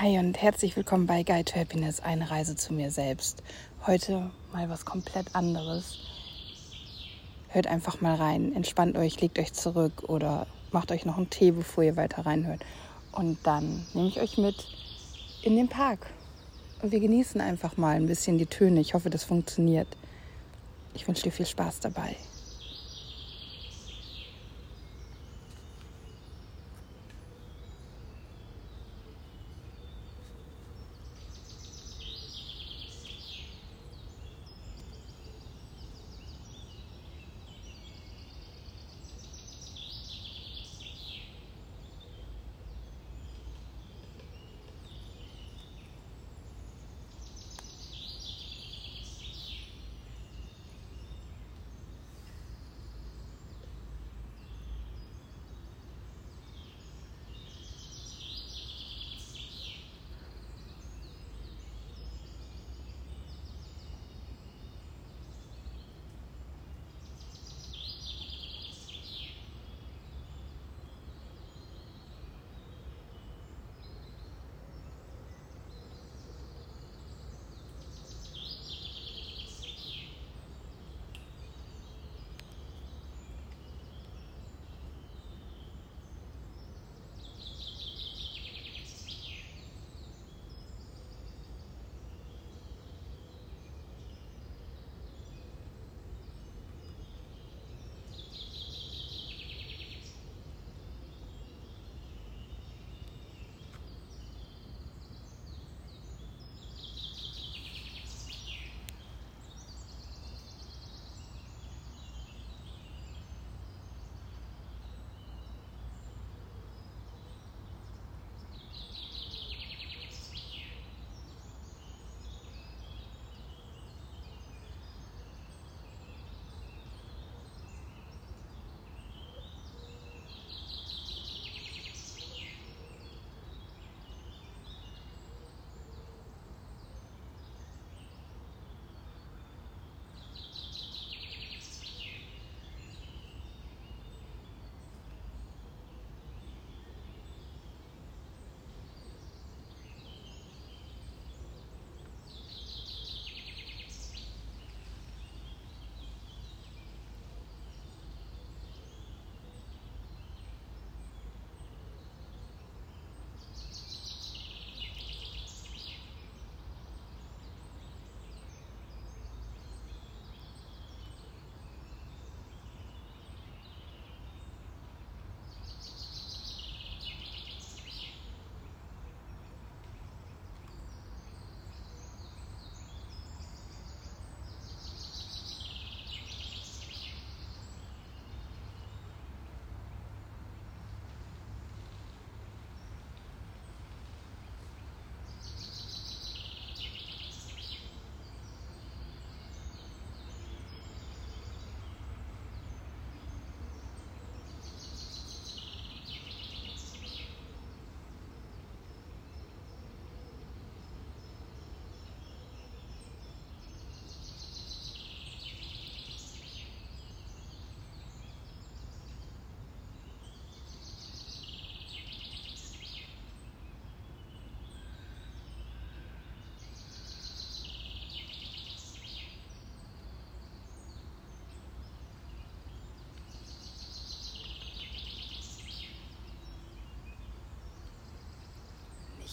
Hi und herzlich willkommen bei Guide to Happiness, eine Reise zu mir selbst. Heute mal was komplett anderes. Hört einfach mal rein, entspannt euch, legt euch zurück oder macht euch noch einen Tee, bevor ihr weiter reinhört. Und dann nehme ich euch mit in den Park. Und wir genießen einfach mal ein bisschen die Töne. Ich hoffe, das funktioniert. Ich wünsche dir viel Spaß dabei.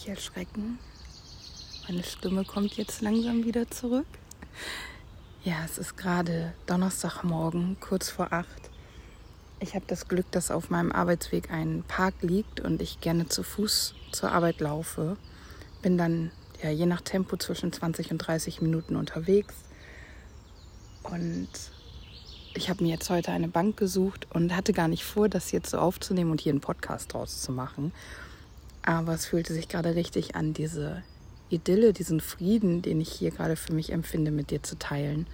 Nicht erschrecken. Meine Stimme kommt jetzt langsam wieder zurück. Ja, es ist gerade Donnerstagmorgen, kurz vor acht. Ich habe das Glück, dass auf meinem Arbeitsweg ein Park liegt und ich gerne zu Fuß zur Arbeit laufe. Bin dann ja je nach Tempo zwischen 20 und 30 Minuten unterwegs. Und ich habe mir jetzt heute eine Bank gesucht und hatte gar nicht vor, das jetzt so aufzunehmen und hier einen Podcast draus zu machen. Aber es fühlte sich gerade richtig an, diese Idylle, diesen Frieden, den ich hier gerade für mich empfinde, mit dir zu teilen.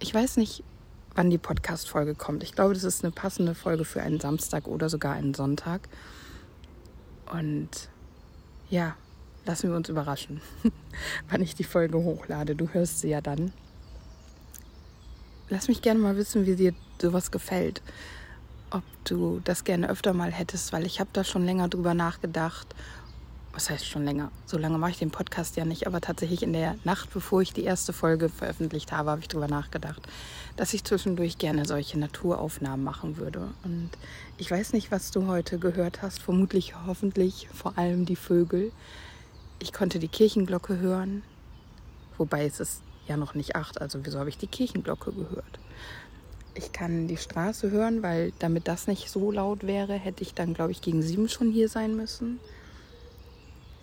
Ich weiß nicht, wann die Podcast-Folge kommt. Ich glaube, das ist eine passende Folge für einen Samstag oder sogar einen Sonntag. Und ja, lassen wir uns überraschen, wann ich die Folge hochlade. Du hörst sie ja dann. Lass mich gerne mal wissen, wie dir sowas gefällt ob du das gerne öfter mal hättest, weil ich habe da schon länger drüber nachgedacht was heißt schon länger? So lange mache ich den Podcast ja nicht, aber tatsächlich in der Nacht, bevor ich die erste Folge veröffentlicht habe, habe ich darüber nachgedacht, dass ich zwischendurch gerne solche Naturaufnahmen machen würde. Und ich weiß nicht, was du heute gehört hast, vermutlich, hoffentlich vor allem die Vögel. Ich konnte die Kirchenglocke hören, wobei es ist ja noch nicht acht, also wieso habe ich die Kirchenglocke gehört? Ich kann die Straße hören, weil damit das nicht so laut wäre, hätte ich dann, glaube ich, gegen sieben schon hier sein müssen.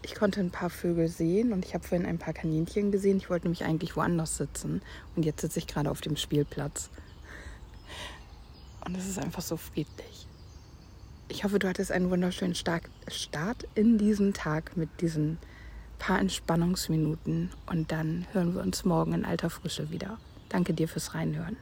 Ich konnte ein paar Vögel sehen und ich habe vorhin ein paar Kaninchen gesehen. Ich wollte nämlich eigentlich woanders sitzen und jetzt sitze ich gerade auf dem Spielplatz. Und es ist einfach so friedlich. Ich hoffe, du hattest einen wunderschönen Start in diesen Tag mit diesen paar Entspannungsminuten und dann hören wir uns morgen in alter Frische wieder. Danke dir fürs Reinhören.